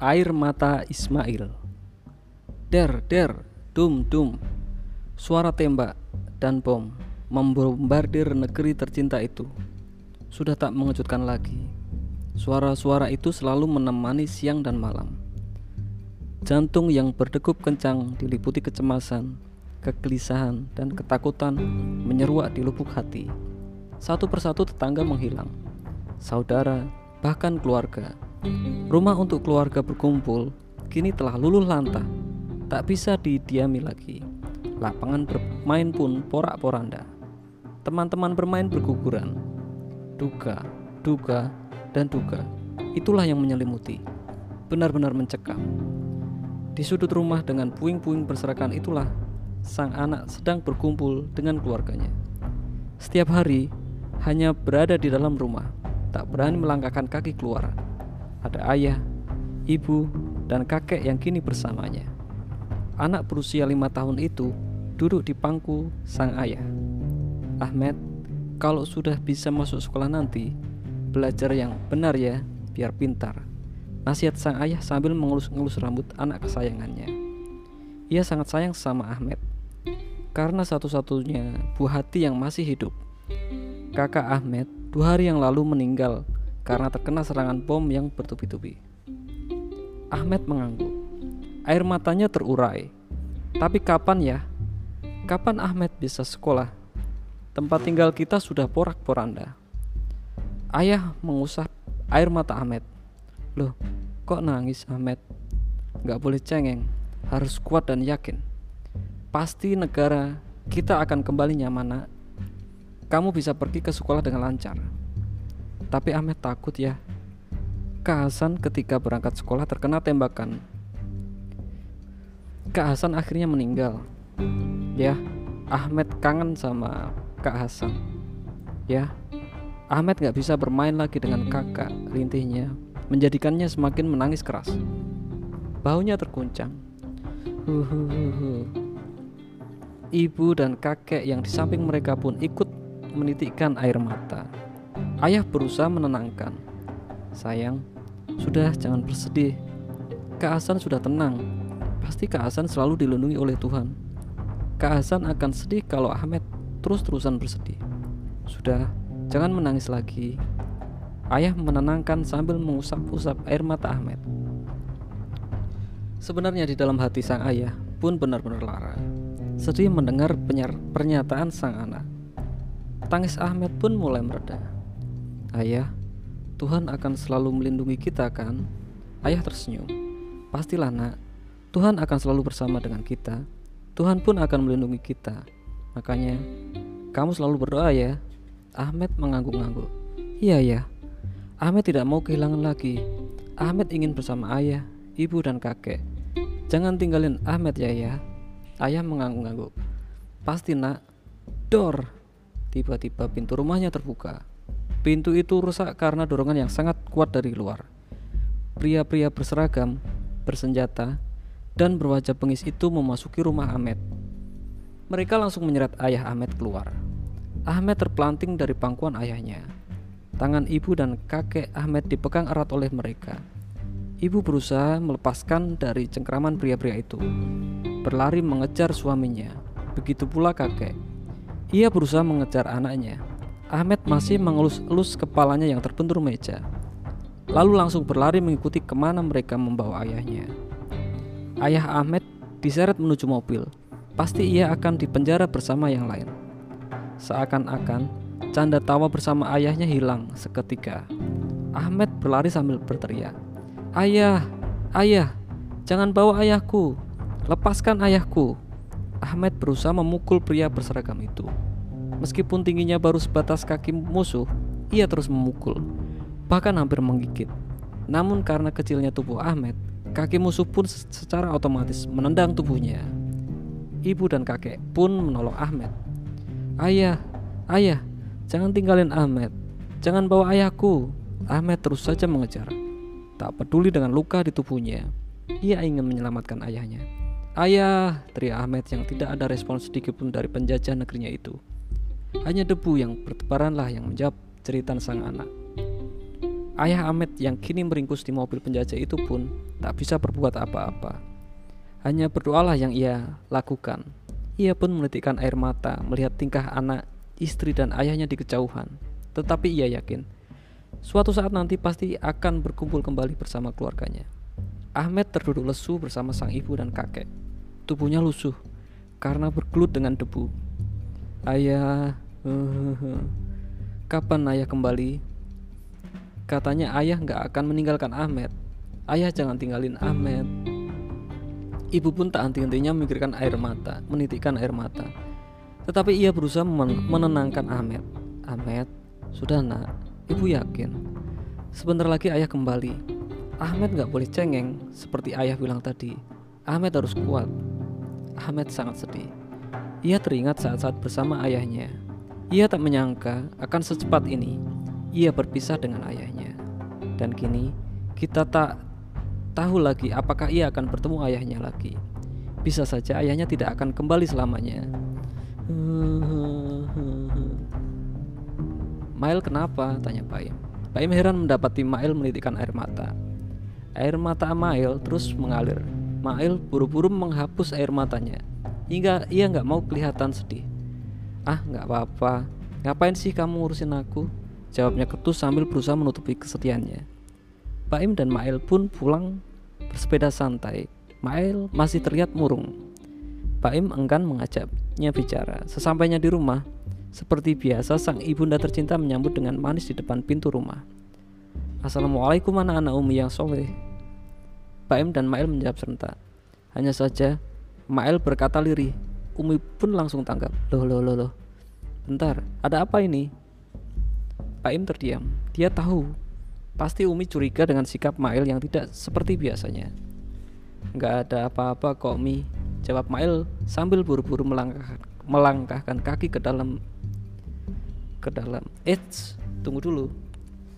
Air mata Ismail. Der, der, dum, dum. Suara tembak dan bom Membombardir negeri tercinta itu. Sudah tak mengejutkan lagi. Suara-suara itu selalu menemani siang dan malam. Jantung yang berdegup kencang diliputi kecemasan, kegelisahan, dan ketakutan menyeruak di lubuk hati. Satu persatu tetangga menghilang. Saudara, bahkan keluarga Rumah untuk keluarga berkumpul kini telah luluh lantah, tak bisa didiami lagi. Lapangan bermain pun porak-poranda. Teman-teman bermain berguguran. Duga, duga, dan duga. Itulah yang menyelimuti. Benar-benar mencekam. Di sudut rumah dengan puing-puing berserakan itulah sang anak sedang berkumpul dengan keluarganya. Setiap hari hanya berada di dalam rumah, tak berani melangkahkan kaki keluar ada ayah, ibu, dan kakek yang kini bersamanya. Anak berusia lima tahun itu duduk di pangku sang ayah. Ahmed, kalau sudah bisa masuk sekolah nanti, belajar yang benar ya, biar pintar. Nasihat sang ayah sambil mengelus-ngelus rambut anak kesayangannya. Ia sangat sayang sama Ahmed, karena satu-satunya buah hati yang masih hidup. Kakak Ahmed dua hari yang lalu meninggal karena terkena serangan bom yang bertubi-tubi. Ahmed mengangguk. Air matanya terurai. Tapi kapan ya? Kapan Ahmed bisa sekolah? Tempat tinggal kita sudah porak-poranda. Ayah mengusap air mata Ahmed. Loh, kok nangis Ahmed? Gak boleh cengeng, harus kuat dan yakin. Pasti negara kita akan kembali nyaman nak. Kamu bisa pergi ke sekolah dengan lancar. Tapi Ahmed takut ya. Kak Hasan ketika berangkat sekolah terkena tembakan. Kak Hasan akhirnya meninggal. Ya, Ahmed kangen sama Kak Hasan. Ya, Ahmed gak bisa bermain lagi dengan kakak rintihnya, menjadikannya semakin menangis keras. Baunya terkuncang. Ibu dan kakek yang di samping mereka pun ikut menitikkan air mata. Ayah berusaha menenangkan. Sayang, sudah jangan bersedih. Kak Hasan sudah tenang. Pasti Kak Hasan selalu dilindungi oleh Tuhan. Kak Hasan akan sedih kalau Ahmed terus-terusan bersedih. Sudah, jangan menangis lagi. Ayah menenangkan sambil mengusap-usap air mata Ahmed. Sebenarnya di dalam hati sang ayah pun benar-benar lara. Sedih mendengar pernyataan sang anak. Tangis Ahmed pun mulai mereda. Ayah, Tuhan akan selalu melindungi kita kan? Ayah tersenyum. Pastilah nak, Tuhan akan selalu bersama dengan kita. Tuhan pun akan melindungi kita. Makanya, kamu selalu berdoa ya. Ahmed mengangguk-angguk. Iya ya, Ahmed tidak mau kehilangan lagi. Ahmed ingin bersama ayah, ibu dan kakek. Jangan tinggalin Ahmed ya ya. Ayah mengangguk-angguk. Pasti nak. Dor. Tiba-tiba pintu rumahnya terbuka. Pintu itu rusak karena dorongan yang sangat kuat dari luar. Pria-pria berseragam, bersenjata, dan berwajah bengis itu memasuki rumah Ahmed. Mereka langsung menyeret ayah Ahmed keluar. Ahmed terpelanting dari pangkuan ayahnya. Tangan ibu dan kakek Ahmed dipegang erat oleh mereka. Ibu berusaha melepaskan dari cengkraman pria-pria itu. Berlari mengejar suaminya. Begitu pula kakek. Ia berusaha mengejar anaknya, Ahmed masih mengelus-elus kepalanya yang terbentur meja. Lalu langsung berlari mengikuti ke mana mereka membawa ayahnya. Ayah Ahmed diseret menuju mobil. Pasti ia akan dipenjara bersama yang lain. Seakan-akan canda tawa bersama ayahnya hilang seketika. Ahmed berlari sambil berteriak, "Ayah, ayah, jangan bawa ayahku! Lepaskan ayahku!" Ahmed berusaha memukul pria berseragam itu. Meskipun tingginya baru sebatas kaki musuh, ia terus memukul, bahkan hampir menggigit. Namun karena kecilnya tubuh Ahmed, kaki musuh pun secara otomatis menendang tubuhnya. Ibu dan kakek pun menolong Ahmed. Ayah, ayah, jangan tinggalin Ahmed. Jangan bawa ayahku. Ahmed terus saja mengejar. Tak peduli dengan luka di tubuhnya, ia ingin menyelamatkan ayahnya. Ayah, teriak Ahmed yang tidak ada respon sedikit pun dari penjajah negerinya itu. Hanya debu yang bertebaranlah yang menjawab cerita sang anak. Ayah Ahmed yang kini meringkus di mobil penjajah itu pun tak bisa berbuat apa-apa. Hanya berdoalah yang ia lakukan. Ia pun menitikkan air mata melihat tingkah anak, istri dan ayahnya di kejauhan. Tetapi ia yakin, suatu saat nanti pasti akan berkumpul kembali bersama keluarganya. Ahmed terduduk lesu bersama sang ibu dan kakek. Tubuhnya lusuh karena bergelut dengan debu. Ayah, kapan ayah kembali? Katanya ayah nggak akan meninggalkan Ahmed. Ayah jangan tinggalin Ahmed. Ibu pun tak henti-hentinya memikirkan air mata, menitikkan air mata. Tetapi ia berusaha menenangkan Ahmed. Ahmed, sudah nak, ibu yakin. Sebentar lagi ayah kembali. Ahmed nggak boleh cengeng seperti ayah bilang tadi. Ahmed harus kuat. Ahmed sangat sedih. Ia teringat saat-saat bersama ayahnya. Ia tak menyangka akan secepat ini ia berpisah dengan ayahnya. Dan kini kita tak tahu lagi apakah ia akan bertemu ayahnya lagi. Bisa saja ayahnya tidak akan kembali selamanya. Mail kenapa? Tanya Paim. Paim heran mendapati Mail menitikkan air mata. Air mata Mail terus mengalir. Mail buru-buru menghapus air matanya hingga ia nggak mau kelihatan sedih. Ah, nggak apa-apa. Ngapain sih kamu ngurusin aku? Jawabnya ketus sambil berusaha menutupi kesedihannya. Baim dan Mail pun pulang bersepeda santai. Mail masih terlihat murung. Baim enggan mengajaknya bicara. Sesampainya di rumah, seperti biasa sang ibunda tercinta menyambut dengan manis di depan pintu rumah. Assalamualaikum anak-anak Umi yang soleh. Baim dan Mail menjawab serentak. Hanya saja Mail berkata lirih. Umi pun langsung tanggap. Loh loh loh loh. Bentar, ada apa ini? Pak Im terdiam. Dia tahu pasti Umi curiga dengan sikap Mail yang tidak seperti biasanya. Enggak ada apa-apa kok Mi, jawab Mail sambil buru-buru melangkah, melangkahkan kaki ke dalam ke dalam. Eits, tunggu dulu.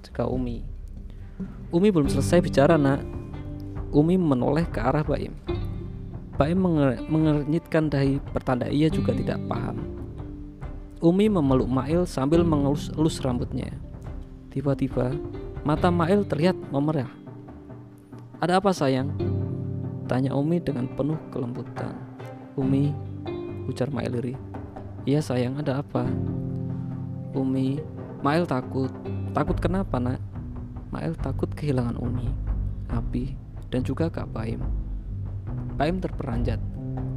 Jika Umi. Umi belum selesai bicara nak. Umi menoleh ke arah Baim. Baim mengernyitkan dahi pertanda ia juga tidak paham. Umi memeluk Mail sambil mengelus-elus rambutnya. Tiba-tiba, mata Mail terlihat memerah. Ada apa sayang? Tanya Umi dengan penuh kelembutan. Umi, ujar Mail iri. Iya sayang, ada apa? Umi, Mail takut. Takut kenapa nak? Mail takut kehilangan Umi, Abi, dan juga Kak Baim. Baim terperanjat.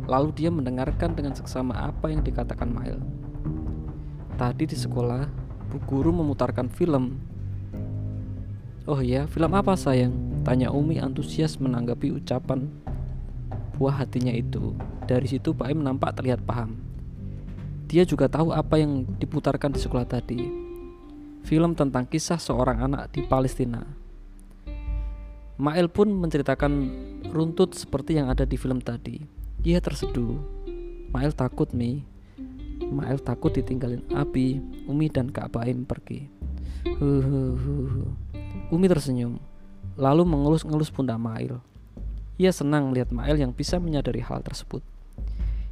Lalu dia mendengarkan dengan seksama apa yang dikatakan Mail. Tadi di sekolah, Bu Guru memutarkan film. Oh iya, film apa sayang? Tanya Umi antusias menanggapi ucapan buah hatinya itu. Dari situ Pak Im nampak terlihat paham. Dia juga tahu apa yang diputarkan di sekolah tadi. Film tentang kisah seorang anak di Palestina. Mael pun menceritakan runtut seperti yang ada di film tadi. Ia terseduh. Mael takut, Mi. Mael takut ditinggalin Abi, Umi dan Kak Baim pergi. Huhuhu. Umi tersenyum, lalu mengelus-ngelus pundak Mail. Ia senang melihat Mail yang bisa menyadari hal tersebut.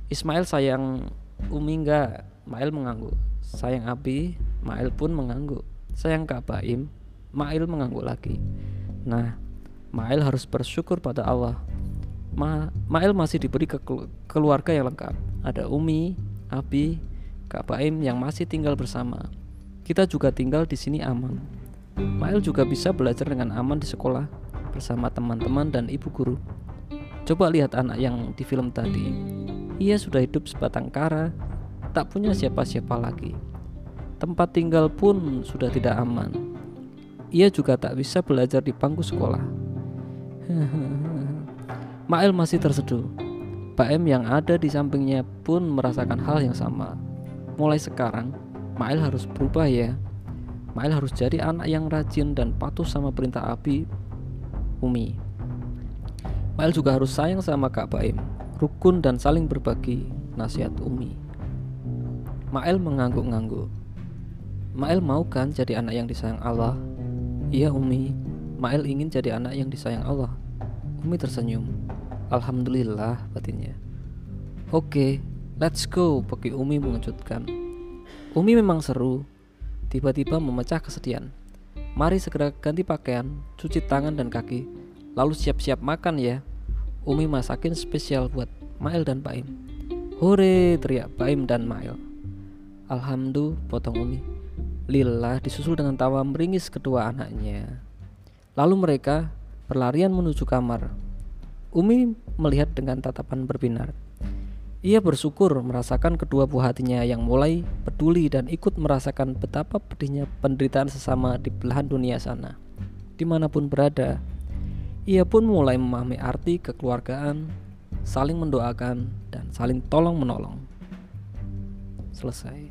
Ismail sayang Umi enggak? Mail mengangguk. Sayang Abi, Mail pun mengangguk. Sayang Kak Baim, Mail mengangguk lagi. Nah, Mail harus bersyukur pada Allah. Ma Mail masih diberi ke keluarga yang lengkap. Ada Umi, Abi, Kak Baim yang masih tinggal bersama. Kita juga tinggal di sini aman. Mail juga bisa belajar dengan aman di sekolah bersama teman-teman dan ibu guru. Coba lihat anak yang di film tadi. Ia sudah hidup sebatang kara, tak punya siapa-siapa lagi. Tempat tinggal pun sudah tidak aman. Ia juga tak bisa belajar di bangku sekolah. Mail masih terseduh. Pak M yang ada di sampingnya pun merasakan hal yang sama. Mulai sekarang, Mail harus berubah ya. Mail harus jadi anak yang rajin dan patuh sama perintah Abi Umi. Mail juga harus sayang sama Kak Baim, rukun dan saling berbagi nasihat Umi. Mail mengangguk-ngangguk. Mail mau kan jadi anak yang disayang Allah? Iya Umi, Mail ingin jadi anak yang disayang Allah. Umi tersenyum. Alhamdulillah batinnya. Oke, let's go, bagi Umi mengejutkan. Umi memang seru, tiba-tiba memecah kesedihan. Mari segera ganti pakaian, cuci tangan dan kaki, lalu siap-siap makan ya. Umi masakin spesial buat Mail dan Paim. Hore, teriak Paim dan Mail. Alhamdulillah, potong Umi. Lillah disusul dengan tawa meringis kedua anaknya. Lalu mereka berlarian menuju kamar. Umi melihat dengan tatapan berbinar. Ia bersyukur merasakan kedua buah hatinya yang mulai peduli dan ikut merasakan betapa pedihnya penderitaan sesama di belahan dunia sana. Di mana pun berada, ia pun mulai memahami arti kekeluargaan, saling mendoakan, dan saling tolong-menolong. Selesai.